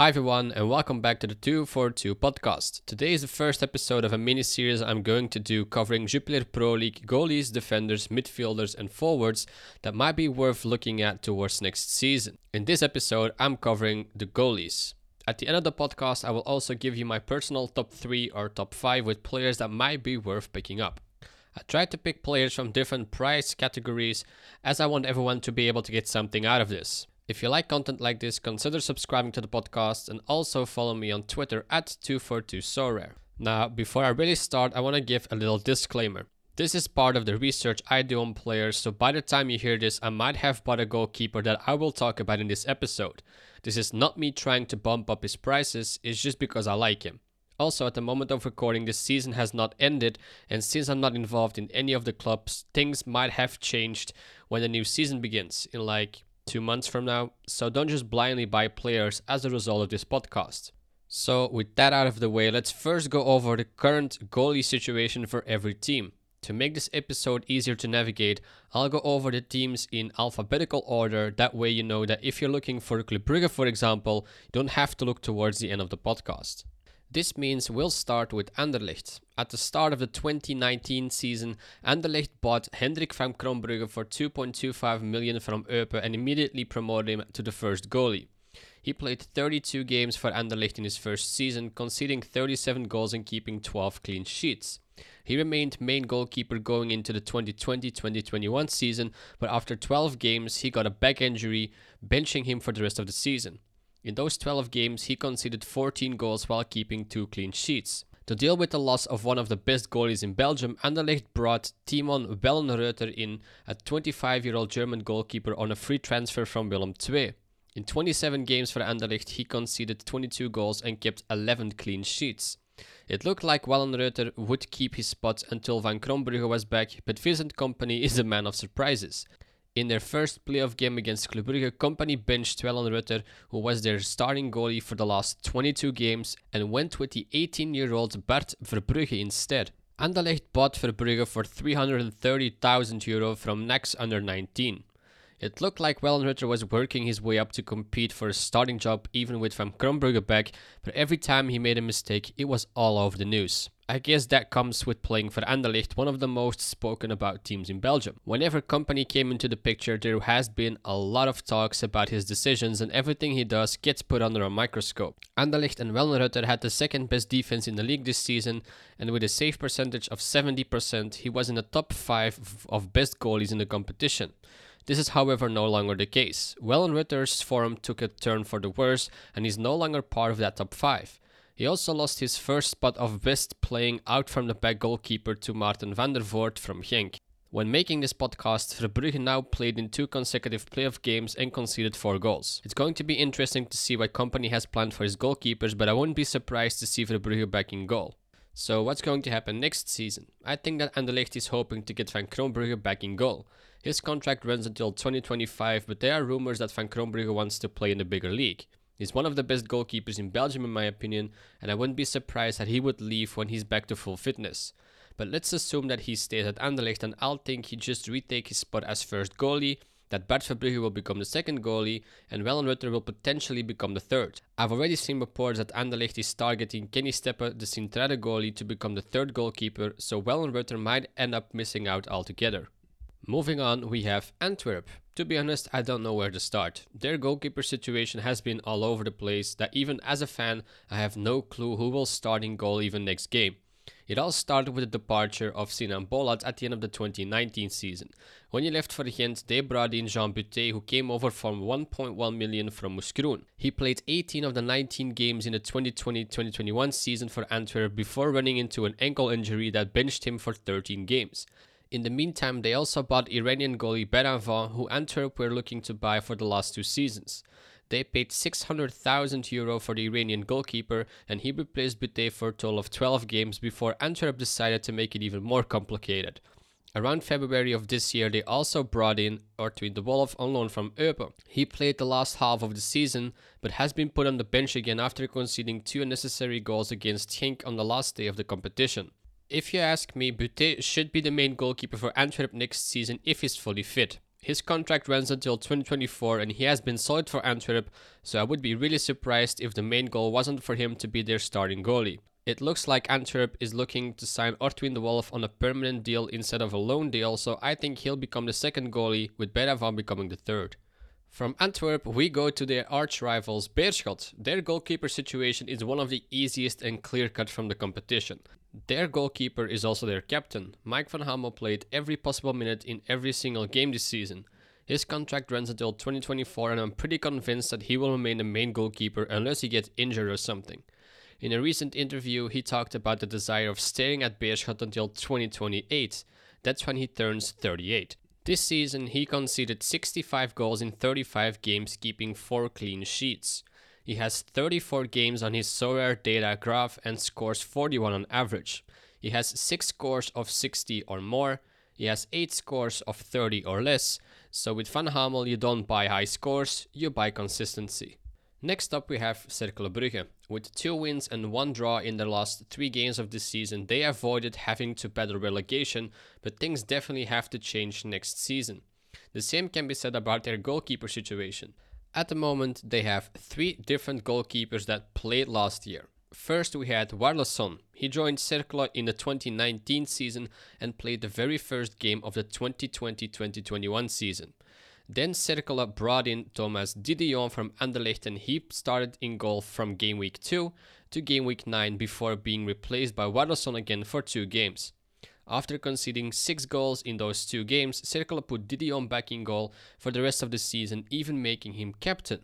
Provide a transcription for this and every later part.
Hi everyone, and welcome back to the 242 podcast. Today is the first episode of a mini series I'm going to do covering Jupiler Pro League goalies, defenders, midfielders, and forwards that might be worth looking at towards next season. In this episode, I'm covering the goalies. At the end of the podcast, I will also give you my personal top 3 or top 5 with players that might be worth picking up. I tried to pick players from different price categories as I want everyone to be able to get something out of this. If you like content like this, consider subscribing to the podcast and also follow me on Twitter at 242sorare. Now, before I really start, I want to give a little disclaimer. This is part of the research I do on players, so by the time you hear this, I might have bought a goalkeeper that I will talk about in this episode. This is not me trying to bump up his prices, it's just because I like him. Also, at the moment of recording, the season has not ended, and since I'm not involved in any of the clubs, things might have changed when the new season begins in like two months from now, so don't just blindly buy players as a result of this podcast. So, with that out of the way, let's first go over the current goalie situation for every team. To make this episode easier to navigate, I'll go over the teams in alphabetical order. That way, you know that if you're looking for Club Brugge, for example, you don't have to look towards the end of the podcast. This means we'll start with Anderlecht. At the start of the 2019 season, Anderlecht bought Hendrik van Crombrugge for 2.25 million from Eupen and immediately promoted him to the first goalie. He played 32 games for Anderlecht in his first season, conceding 37 goals and keeping 12 clean sheets. He remained main goalkeeper going into the 2020-2021 season, but after 12 games he got a back injury, benching him for the rest of the season. In those 12 games, he conceded 14 goals while keeping two clean sheets. To deal with the loss of one of the best goalies in Belgium, Anderlecht brought Timon Wellenreuther in, a 25-year-old German goalkeeper on a free transfer from Willem II. In 27 games for Anderlecht, he conceded 22 goals and kept 11 clean sheets. It looked like Wellenreuther would keep his spot until Van Crombrugge was back, but Vincent Kompany is a man of surprises. In their first playoff game against Club Brugge, Kompany benched rutter who was their starting goalie for the last 22 games, and went with the 18-year-old Bart Verbrugge instead. Anderlecht bought Verbrugge for 330,000 euro from NAC's under 19. It looked like Wellenreuther was working his way up to compete for a starting job even with Van Crombrugge back, but every time he made a mistake, it was all over the news. I guess that comes with playing for Anderlecht, one of the most spoken about teams in Belgium. Whenever Kompany came into the picture, there has been a lot of talks about his decisions and everything he does gets put under a microscope. Anderlecht and Wellenreuther had the second best defense in the league this season, and with a save percentage of 70%, he was in the top 5 of best goalies in the competition. This is, however, no longer the case. Wellenreuther's form took a turn for the worse, and he's no longer part of that top 5. He also lost his first spot of best playing out from the back goalkeeper to Maarten Vandevoordt from Genk. When making this podcast, Verbrugge now played in two consecutive playoff games and conceded four goals. It's going to be interesting to see what Kompany has planned for his goalkeepers, but I wouldn't be surprised to see Verbrugge back in goal. So what's going to happen next season? I think that Anderlecht is hoping to get Van Crombrugge back in goal. His contract runs until 2025, but there are rumors that Van Crombrugge wants to play in the bigger league. He's one of the best goalkeepers in Belgium, in my opinion, and I wouldn't be surprised that he would leave when he's back to full fitness. But let's assume that he stays at Anderlecht, and I'll think he just retake his spot as first goalie, that Bart Verbrugge will become the second goalie, and Wellenreuther will potentially become the third. I've already seen reports that Anderlecht is targeting Kenny Steppe, the Sint-Truiden goalie, to become the third goalkeeper, so Wellenreuther might end up missing out altogether. Moving on, we have Antwerp. To be honest, I don't know where to start. Their goalkeeper situation has been all over the place that even as a fan, I have no clue who will start in goal even next game. It all started with the departure of Sinan Bolat at the end of the 2019 season. When he left for Gent, they brought in Jean Butez, who came over from 1.1 million from Mouscron. He played 18 of the 19 games in the 2020-2021 season for Antwerp before running into an ankle injury that benched him for 13 games. In the meantime, they also bought Iranian goalie Beiranvand, who Antwerp were looking to buy for the last two seasons. They paid 600,000 euro for the Iranian goalkeeper, and he replaced Butez for a total of 12 games before Antwerp decided to make it even more complicated. Around February of this year, they also brought in Ortwin de Wolf on loan from Eupen. He played the last half of the season, but has been put on the bench again after conceding two unnecessary goals against Genk on the last day of the competition. If you ask me, Butez should be the main goalkeeper for Antwerp next season if he's fully fit. His contract runs until 2024 and he has been solid for Antwerp, so I would be really surprised if the main goal wasn't for him to be their starting goalie. It looks like Antwerp is looking to sign Ortwin de Wolf on a permanent deal instead of a loan deal, so I think he'll become the second goalie, with Beiranvand becoming the third. From Antwerp, we go to their arch rivals Beerschot. Their goalkeeper situation is one of the easiest and clear cut from the competition. Their goalkeeper is also their captain. Mike Vanhamel played every possible minute in every single game this season. His contract runs until 2024, and I'm pretty convinced that he will remain the main goalkeeper unless he gets injured or something. In a recent interview, he talked about the desire of staying at Beerschot until 2028. That's when he turns 38. This season, he conceded 65 goals in 35 games, keeping 4 clean sheets. He has 34 games on his Sorare data graph and scores 41 on average. He has 6 scores of 60 or more. He has 8 scores of 30 or less. So with Vanhamel, you don't buy high scores, you buy consistency. Next up, we have Cercle Brugge. With two wins and one draw in their last three games of the season, they avoided having to battle relegation, but things definitely have to change next season. The same can be said about their goalkeeper situation. At the moment, they have three different goalkeepers that played last year. First, we had Warleson. He joined Cercle in the 2019 season and played the very first game of the 2020 2021 season. Then Cercle brought in Thomas Didillon from Anderlecht and he started in goal from game week 2 to game week 9 before being replaced by Warleson again for two games. After conceding 6 goals in those two games, Cercle put Didillon back in goal for the rest of the season, even making him captain.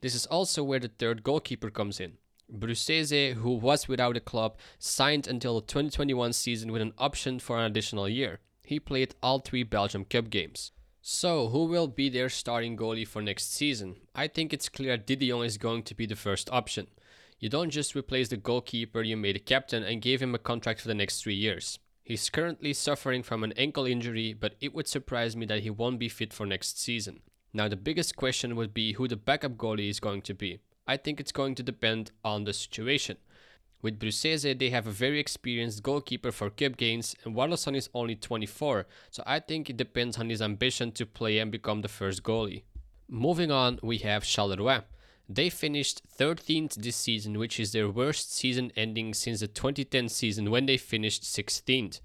This is also where the third goalkeeper comes in. Brucese, who was without a club, signed until the 2021 season with an option for an additional year. He played all three Belgium Cup games. So, who will be their starting goalie for next season? I think it's clear Didillon is going to be the first option. You don't just replace the goalkeeper you made a captain and gave him a contract for the next three years. He's currently suffering from an ankle injury, but it would surprise me that he won't be fit for next season. Now, the biggest question would be who the backup goalie is going to be. I think it's going to depend on the situation. With Brucese, they have a very experienced goalkeeper for cup games, and Warleson is only 24, so I think it depends on his ambition to play and become the first goalie. Moving on, we have Charleroi. They finished 13th this season, which is their worst season ending since the 2010 season when they finished 16th.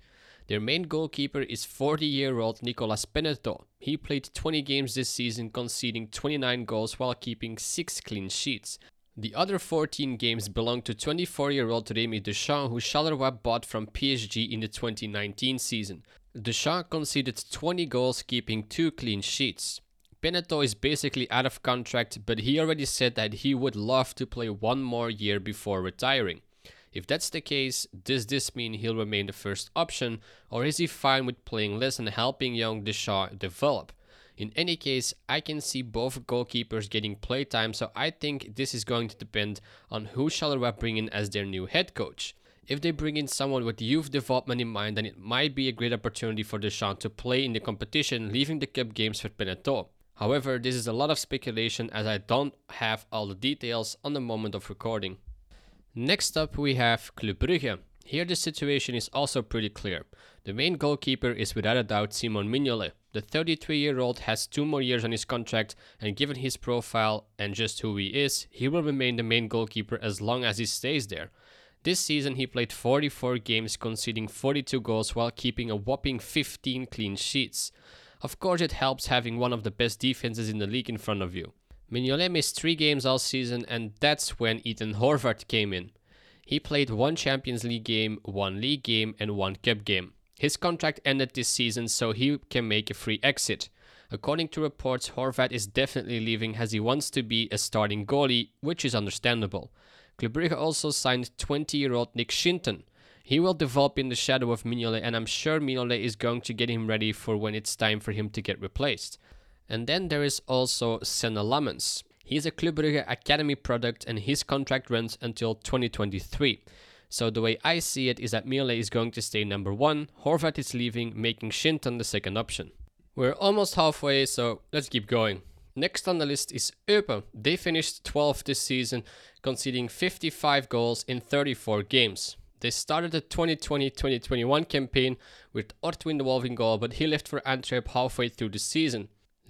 Their main goalkeeper is 40 year old Nicolas Penneteau. He played 20 games this season, conceding 29 goals while keeping 6 clean sheets. The other 14 games belong to 24 year old Remy Deschamps, who Charleroi bought from PSG in the 2019 season. Deschamps conceded 20 goals, keeping 2 clean sheets. Penneteau is basically out of contract, but he already said that he would love to play one more year before retiring. If that's the case, does this mean he'll remain the first option, or is he fine with playing less and helping young Deschamps develop? In any case, I can see both goalkeepers getting playtime, so I think this is going to depend on who Charleroi bring in as their new head coach. If they bring in someone with youth development in mind, then it might be a great opportunity for Deschamps to play in the competition, leaving the cup games for Penneteau. However, this is a lot of speculation as I don't have all the details on the moment of recording. Next up, we have Club Brugge. Here the situation is also pretty clear. The main goalkeeper is without a doubt Simon Mignolet. The 33 year old has two more years on his contract, and given his profile and just who he is, he will remain the main goalkeeper as long as he stays there. This season, he played 44 games, conceding 42 goals while keeping a whopping 15 clean sheets. Of course, it helps having one of the best defenses in the league in front of you. Mignolet missed three games all season, and that's when Ethan Horvath came in. He played one Champions League game, one league game, and one cup game. His contract ended this season, so he can make a free exit. According to reports, Horvath is definitely leaving as he wants to be a starting goalie, which is understandable. Club Brugge also signed 20 year old Nick Shinton. He will develop in the shadow of Mignolet, and I'm sure Mignolet is going to get him ready for when it's time for him to get replaced. And then there is also Senne Lammens. He's a Club Brugge Academy product and his contract runs until 2023. So the way I see it is that Mignolet is going to stay number one, Horvath is leaving, making Shinton the second option. We're almost halfway, so let's keep going. Next on the list is Eupen. They finished 12th this season, conceding 55 goals in 34 games. They started the 2020-2021 campaign with Ortwin de in goal, but he left for Antwerp halfway through the season.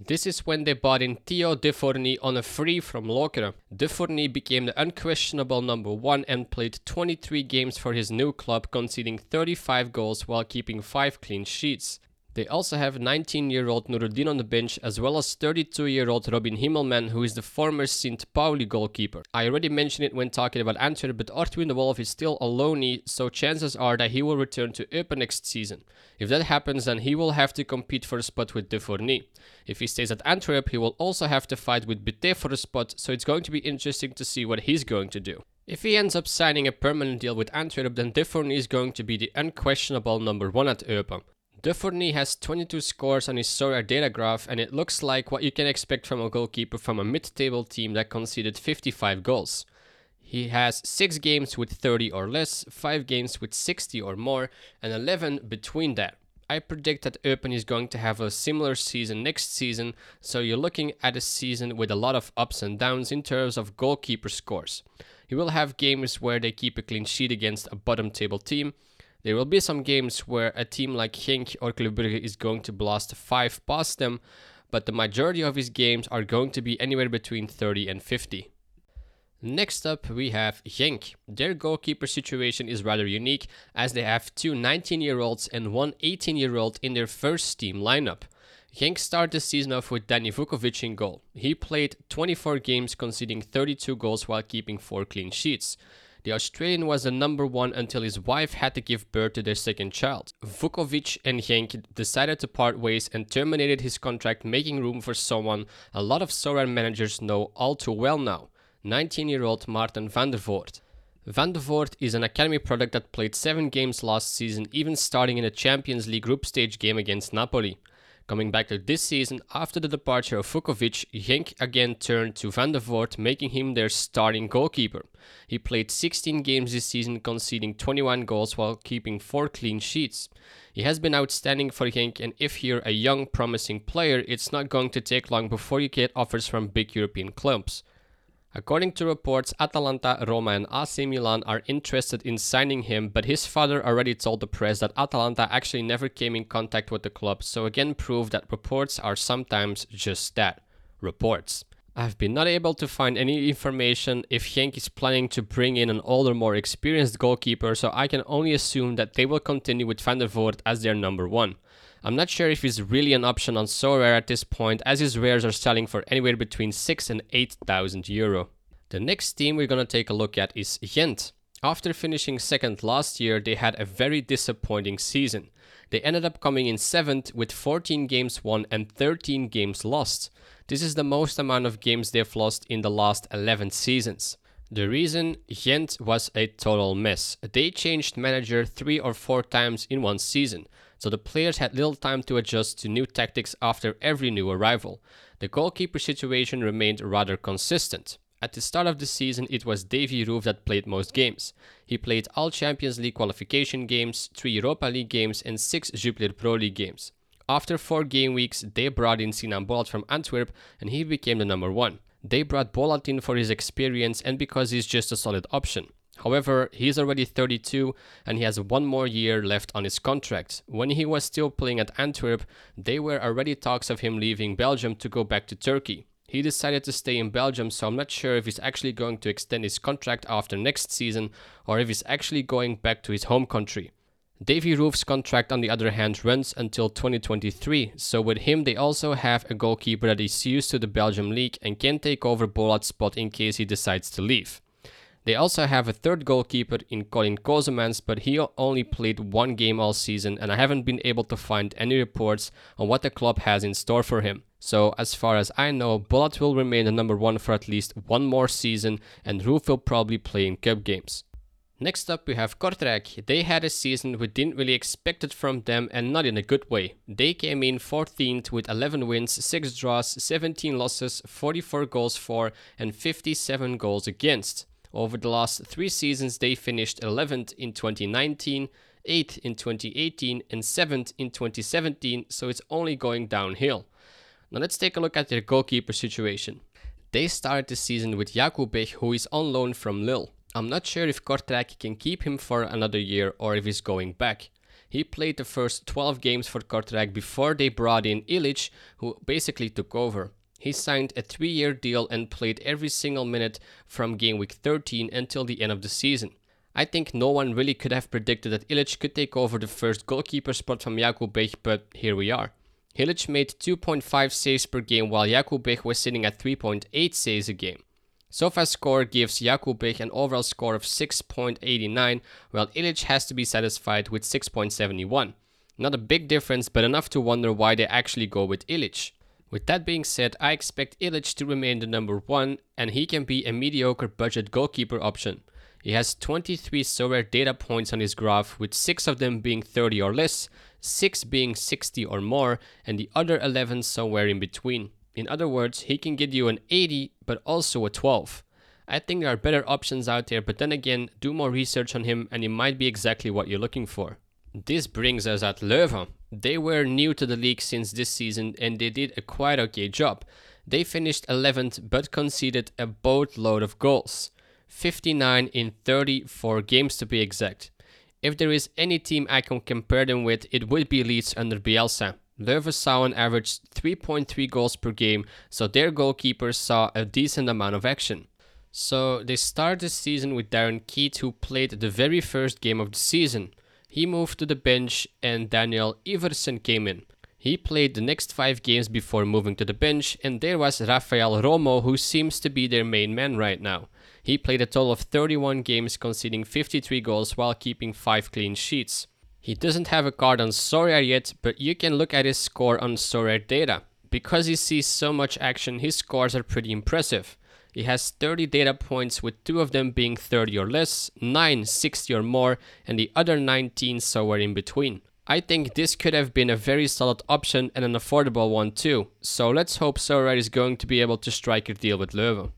This is when they bought in Theo De Defourny on a free from Lokeren. De Defourny became the unquestionable number one and played 23 games for his new club, conceding 35 goals while keeping 5 clean sheets. They also have 19 year old Nuruddin on the bench, as well as 32 year old Robin Himmelmann, who is the former St. Pauli goalkeeper. I already mentioned it when talking about Antwerp, but Ortwin de Wolf is still a loanee, so chances are that he will return to Eupen next season. If that happens, then he will have to compete for a spot with De Defourny. If he stays at Antwerp, he will also have to fight with Butez for a spot, so it's going to be interesting to see what he's going to do. If he ends up signing a permanent deal with Antwerp, then Defourny is going to be the unquestionable number one at Eupen. Defourny has 22 scores on his Sorare data graph, and it looks like what you can expect from a goalkeeper from a mid-table team that conceded 55 goals. He has 6 games with 30 or less, 5 games with 60 or more, and 11 between that. I predict that Eupen is going to have a similar season next season, so you're looking at a season with a lot of ups and downs in terms of goalkeeper scores. You will have games where they keep a clean sheet against a bottom table team, there will be some games where a team like Genk or Club Brugge is going to blast 5 past them, but the majority of his games are going to be anywhere between 30 and 50. Next up, we have Genk. Their goalkeeper situation is rather unique as they have two 19 year olds and one 18 year old in their first team lineup. Genk started the season off with Danny Vukovic in goal. He played 24 games, conceding 32 goals while keeping 4 clean sheets. The Australian was the number one until his wife had to give birth to their second child. Vukovic and Genk decided to part ways and terminated his contract, making room for someone a lot of Sorare managers know all too well now 19 year old Maarten Vandevoordt. Van der Voort is an academy product that played 7 games last season, even starting in a Champions League group stage game against Napoli. Coming back to this season, after the departure of Vukovic, Genk again turned to Vandevoordt, making him their starting goalkeeper. He played 16 games this season, conceding 21 goals while keeping 4 clean sheets. He has been outstanding for Genk, and if you're a young, promising player, it's not going to take long before you get offers from big European clubs. According to reports, Atalanta, Roma, and AC Milan are interested in signing him, but his father already told the press that Atalanta actually never came in contact with the club, so again prove that reports are sometimes just that reports. I've been not able to find any information if Genk is planning to bring in an older, more experienced goalkeeper, so I can only assume that they will continue with Vandevoordt as their number one. I'm not sure if he's really an option on Sorare at this point, as his rares are selling for anywhere between 6 and 8,000 euro. The next team we're gonna take a look at is Gent. After finishing second last year, they had a very disappointing season. They ended up coming in 7th with 14 games won and 13 games lost. This is the most amount of games they've lost in the last 11 seasons. The reason Gent was a total mess. They changed manager three or four times in one season so the players had little time to adjust to new tactics after every new arrival. The goalkeeper situation remained rather consistent. At the start of the season, it was Davy Roef that played most games. He played all Champions League qualification games, three Europa League games, and six Jupiler Pro League games. After four game weeks, they brought in Sinan Bolat from Antwerp, and he became the number one. They brought Bolat in for his experience and because he's just a solid option. However, he's already 32 and he has one more year left on his contract. When he was still playing at Antwerp, there were already talks of him leaving Belgium to go back to Turkey. He decided to stay in Belgium, so I'm not sure if he's actually going to extend his contract after next season or if he's actually going back to his home country. Davy Roef's contract, on the other hand, runs until 2023, so with him, they also have a goalkeeper that is used to the Belgium league and can take over Bolat's spot in case he decides to leave. They also have a third goalkeeper in Colin Coosemans, but he only played one game all season, and I haven't been able to find any reports on what the club has in store for him. So, as far as I know, Bolat will remain the number one for at least one more season, and Roef will probably play in cup games. Next up, we have Kortrijk. They had a season we didn't really expect it from them and not in a good way. They came in 14th with 11 wins, 6 draws, 17 losses, 44 goals for, and 57 goals against. Over the last three seasons, they finished 11th in 2019, 8th in 2018, and 7th in 2017, so it's only going downhill. Now let's take a look at their goalkeeper situation. They started the season with Jakubech, who is on loan from Lille. I'm not sure if Kortrijk can keep him for another year or if he's going back. He played the first 12 games for Kortrijk before they brought in Ilic, who basically took over. He signed a three year deal and played every single minute from game week 13 until the end of the season. I think no one really could have predicted that Ilic could take over the first goalkeeper spot from Jakub but here we are. Ilic made 2.5 saves per game while Jakub was sitting at 3.8 saves a game. SofaScore gives Jakub an overall score of 6.89, while Ilic has to be satisfied with 6.71. Not a big difference, but enough to wonder why they actually go with Ilic. With that being said, I expect Ilic to remain the number one, and he can be a mediocre budget goalkeeper option. He has 23 Sorare data points on his graph, with 6 of them being 30 or less, 6 being 60 or more, and the other 11 somewhere in between. In other words, he can give you an 80 but also a 12. I think there are better options out there, but then again, do more research on him and he might be exactly what you're looking for. This brings us at Leuven. They were new to the league since this season and they did a quite okay job. They finished 11th but conceded a boatload of goals 59 in 34 games to be exact. If there is any team I can compare them with, it would be Leeds under Bielsa. Saw an 3.3 goals per game, so their goalkeepers saw a decent amount of action. So they start the season with Darren Keet, who played the very first game of the season. He moved to the bench and Daniel Iversen came in. He played the next five games before moving to the bench, and there was Rafael Romo, who seems to be their main man right now. He played a total of 31 games, conceding 53 goals while keeping 5 clean sheets. He doesn't have a card on Sorare yet, but you can look at his score on Sorare data. Because he sees so much action, his scores are pretty impressive. He has 30 data points, with two of them being 30 or less, 9 60 or more, and the other 19 somewhere in between. I think this could have been a very solid option and an affordable one too, so let's hope Sorare is going to be able to strike a deal with Leuven.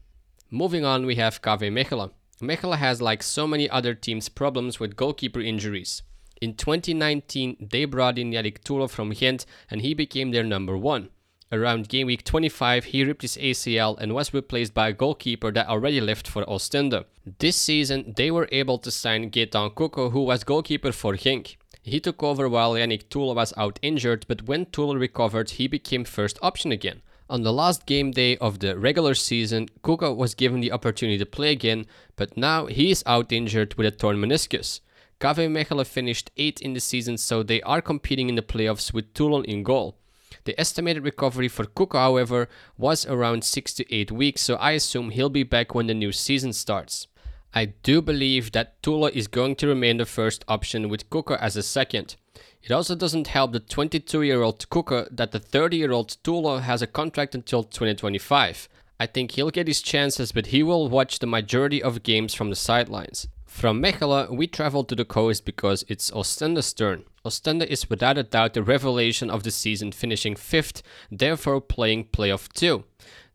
Moving on, we have KV Mechelen. Mechelen has, like so many other teams, problems with goalkeeper injuries. In 2019, they brought in Yannick Thoelen from Ghent and he became their number one. Around game week 25, he ripped his ACL and was replaced by a goalkeeper that already left for Ostende. This season, they were able to sign Gaetan Coucke, who was goalkeeper for Genk. He took over while Yannick Thoelen was out injured, but when Thoelen recovered, he became first option again. On the last game day of the regular season, Coucke was given the opportunity to play again, but now he is out injured with a torn meniscus. KV Mechelen finished 8th in the season, so they are competing in the playoffs with Thoelen in goal. The estimated recovery for Coucke, however, was around 6 to 8 weeks, so I assume he'll be back when the new season starts. I do believe that Thoelen is going to remain the first option with Coucke as a second. It also doesn't help the 22 year old Coucke that the 30 year old Thoelen has a contract until 2025. I think he'll get his chances, but he will watch the majority of games from the sidelines. From Mechelen, we travel to the coast because it's Ostende's turn. Ostende is without a doubt the revelation of the season, finishing 5th, therefore playing playoff 2.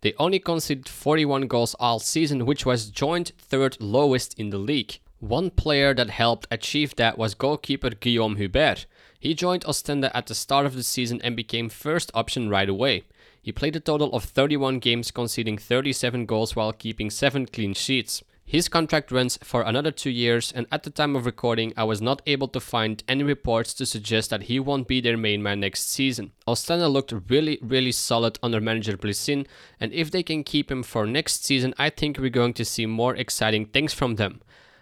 They only conceded 41 goals all season, which was joint third lowest in the league. One player that helped achieve that was goalkeeper Guillaume Hubert. He joined Ostende at the start of the season and became first option right away. He played a total of 31 games, conceding 37 goals while keeping 7 clean sheets. His contract runs for another two years, and at the time of recording, I was not able to find any reports to suggest that he won't be their main man next season. Ostende looked really, really solid under manager Blessin, and if they can keep him for next season, I think we're going to see more exciting things from them.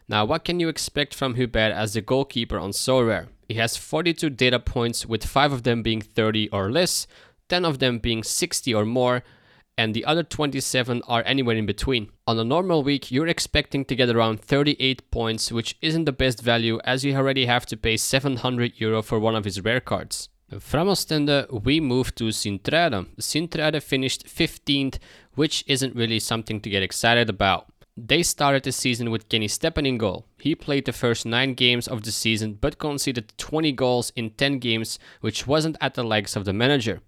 Now, what can you expect from Hubert as the goalkeeper on Sorare? He has 42 data points, with 5 of them being 30 or less, 10 of them being 60 or more, and the other 27 are anywhere in between. On a normal week, you're expecting to get around 38 points, which isn't the best value as you already have to pay 700 euro for one of his rare cards. From Ostende, we move to Sint-Truiden. Sint-Truiden finished 15th, which isn't really something to get excited about. They started the season with Kenny Steppen in goal. He played the first 9 games of the season but conceded 20 goals in 10 games, which wasn't at the legs of the manager.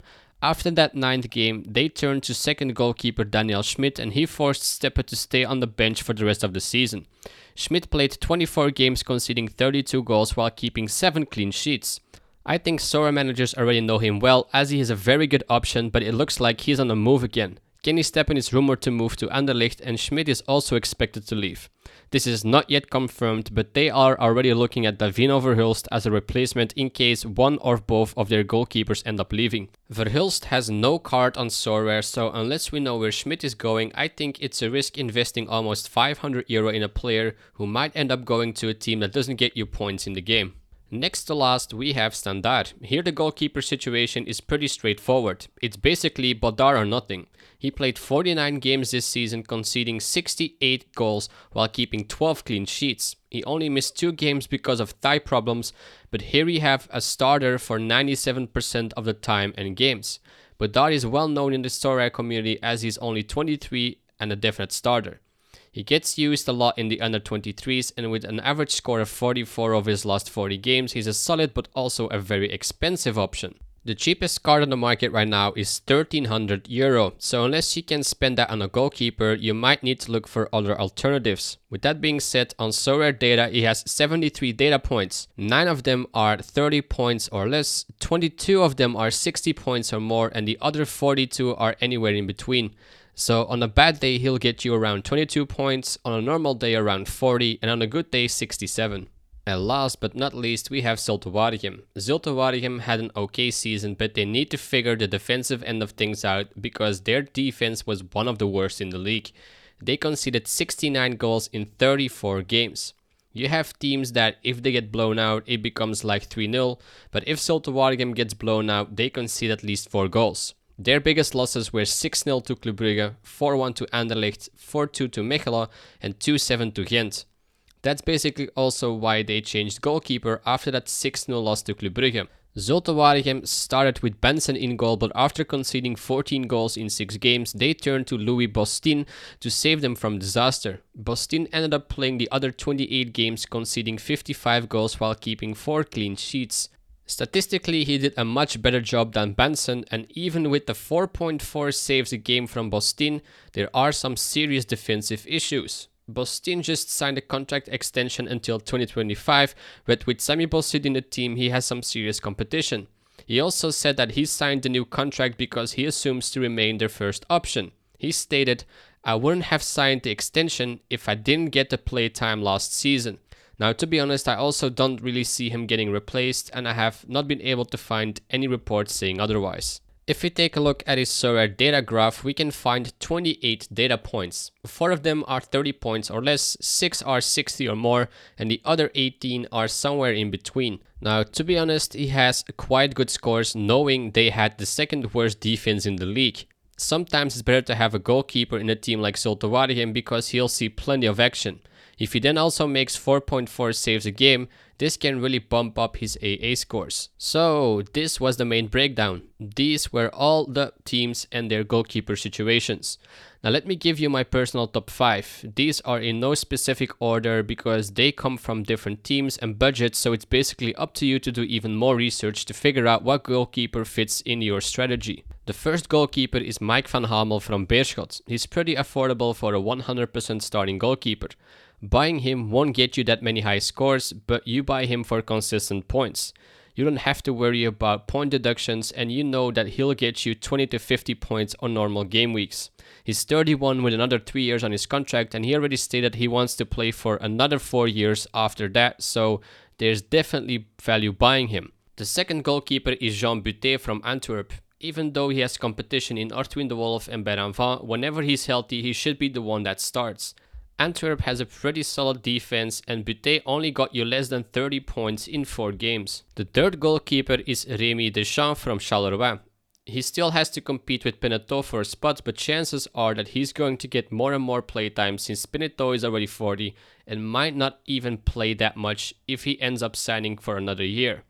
After that ninth game, they turned to second goalkeeper Daniel Schmidt and he forced Steppe to stay on the bench for the rest of the season. Schmidt played 24 games, conceding 32 goals while keeping 7 clean sheets. I think Sorare managers already know him well as he is a very good option, but it looks like he's on the move again. Kenny Steppen is rumored to move to Anderlecht and Schmidt is also expected to leave. This is not yet confirmed, but they are already looking at Davino Verhulst as a replacement in case one or both of their goalkeepers end up leaving. Verhulst has no card on Sorare, so unless we know where Schmidt is going, I think it's a risk investing almost 500 euro in a player who might end up going to a team that doesn't get you points in the game. Next to last, we have Standard. Here the goalkeeper situation is pretty straightforward. It's basically Bodart or nothing. He played 49 games this season, conceding 68 goals while keeping 12 clean sheets. He only missed two games because of thigh problems, but here we have a starter for 97% of the time and games. But Bodart is well known in the Sorare community as he's only 23 and a definite starter. He gets used a lot in the under 23s, and with an average score of 44 over his last 40 games, he's a solid but also a very expensive option. The cheapest card on the market right now is 1300 euro, so unless you can spend that on a goalkeeper, you might need to look for other alternatives. With that being said, on Sorare data, he has 73 data points. 9 of them are 30 points or less, 22 of them are 60 points or more, and the other 42 are anywhere in between. So on a bad day, he'll get you around 22 points, on a normal day around 40, and on a good day 67. And last but not least, we have Zulte Waregem. Zulte Waregem had an okay season, but they need to figure the defensive end of things out because their defense was one of the worst in the league. They conceded 69 goals in 34 games. You have teams that if they get blown out, it becomes like 3 0, but if Zulte Waregem gets blown out, they concede at least 4 goals. Their biggest losses were 6 0 to Club Brugge, 4 1 to Anderlecht, 4 2 to Mechelen, and 2 7 to Ghent. That's basically also why they changed goalkeeper after that 6 0 loss to Club Brugge. Zulte Waregem started with Benson in goal, but after conceding 14 goals in 6 games, they turned to Louis Bostyn to save them from disaster. Bostyn ended up playing the other 28 games, conceding 55 goals while keeping 4 clean sheets. Statistically, he did a much better job than Benson, and even with the 4.4 saves a game from Bostyn, there are some serious defensive issues. Bostyn just signed a contract extension until 2025, but with Sammy Bossut in the team, he has some serious competition. He also said that he signed the new contract because he assumes to remain their first option. He stated, I wouldn't have signed the extension if I didn't get the play time last season. Now, to be honest, I also don't really see him getting replaced, and I have not been able to find any reports saying otherwise. If we take a look at his Sorare data graph, we can find 28 data points. 4 of them are 30 points or less, 6 are 60 or more, and the other 18 are somewhere in between. Now, to be honest, he has quite good scores knowing they had the second worst defense in the league. Sometimes it's better to have a goalkeeper in a team like Zulte Waregem because he'll see plenty of action. If he then also makes 4.4 saves a game, this can really bump up his AA scores. So, this was the main breakdown. These were all the teams and their goalkeeper situations. Now, let me give you my personal top 5. These are in no specific order because they come from different teams and budgets, so it's basically up to you to do even more research to figure out what goalkeeper fits in your strategy. The first goalkeeper is Mike Vanhamel from Beerschot. He's pretty affordable for a 100% starting goalkeeper. Buying him won't get you that many high scores, but you buy him for consistent points. You don't have to worry about point deductions, and you know that he'll get you 20 to 50 points on normal game weeks. He's 31 with another 3 years on his contract, and he already stated he wants to play for another 4 years after that, so there's definitely value buying him. The second goalkeeper is Jean Butez from Antwerp. Even though he has competition in Ortwin de Wolf and Beiranvand, whenever he's healthy, he should be the one that starts. Antwerp has a pretty solid defense and Butez only got you less than 30 points in 4 games. The third goalkeeper is Remy Deschamps from Charleroi. He still has to compete with Penneteau for a spot, but chances are that he's going to get more and more playtime since Penneteau is already 40 and might not even play that much if he ends up signing for another year.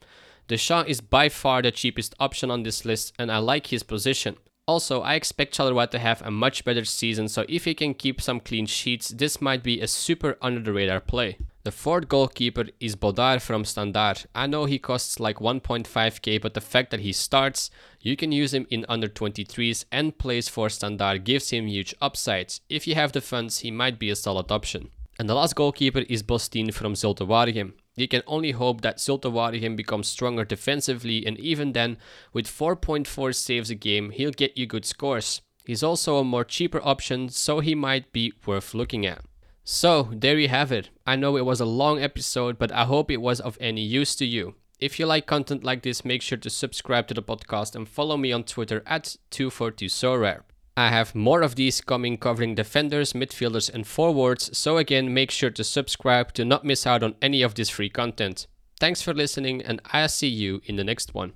Deschamps is by far the cheapest option on this list and I like his position. Also, I expect Charleroi to have a much better season, so if he can keep some clean sheets, this might be a super under the radar play. The fourth goalkeeper is Bodart from Standard. I know he costs like 1.5k, but the fact that he starts, you can use him in under 23s and plays for Standard gives him huge upsides. If you have the funds, he might be a solid option. And the last goalkeeper is Bostyn from Zulte Waregem. You can only hope that Zulte becomes stronger defensively, and even then, with 4.4 saves a game, he'll get you good scores. He's also a more cheaper option, so he might be worth looking at. So, there you have it. I know it was a long episode, but I hope it was of any use to you. If you like content like this, make sure to subscribe to the podcast and follow me on Twitter at 242sorare. I have more of these coming covering defenders, midfielders, and forwards, so again, make sure to subscribe to not miss out on any of this free content. Thanks for listening, and I'll see you in the next one.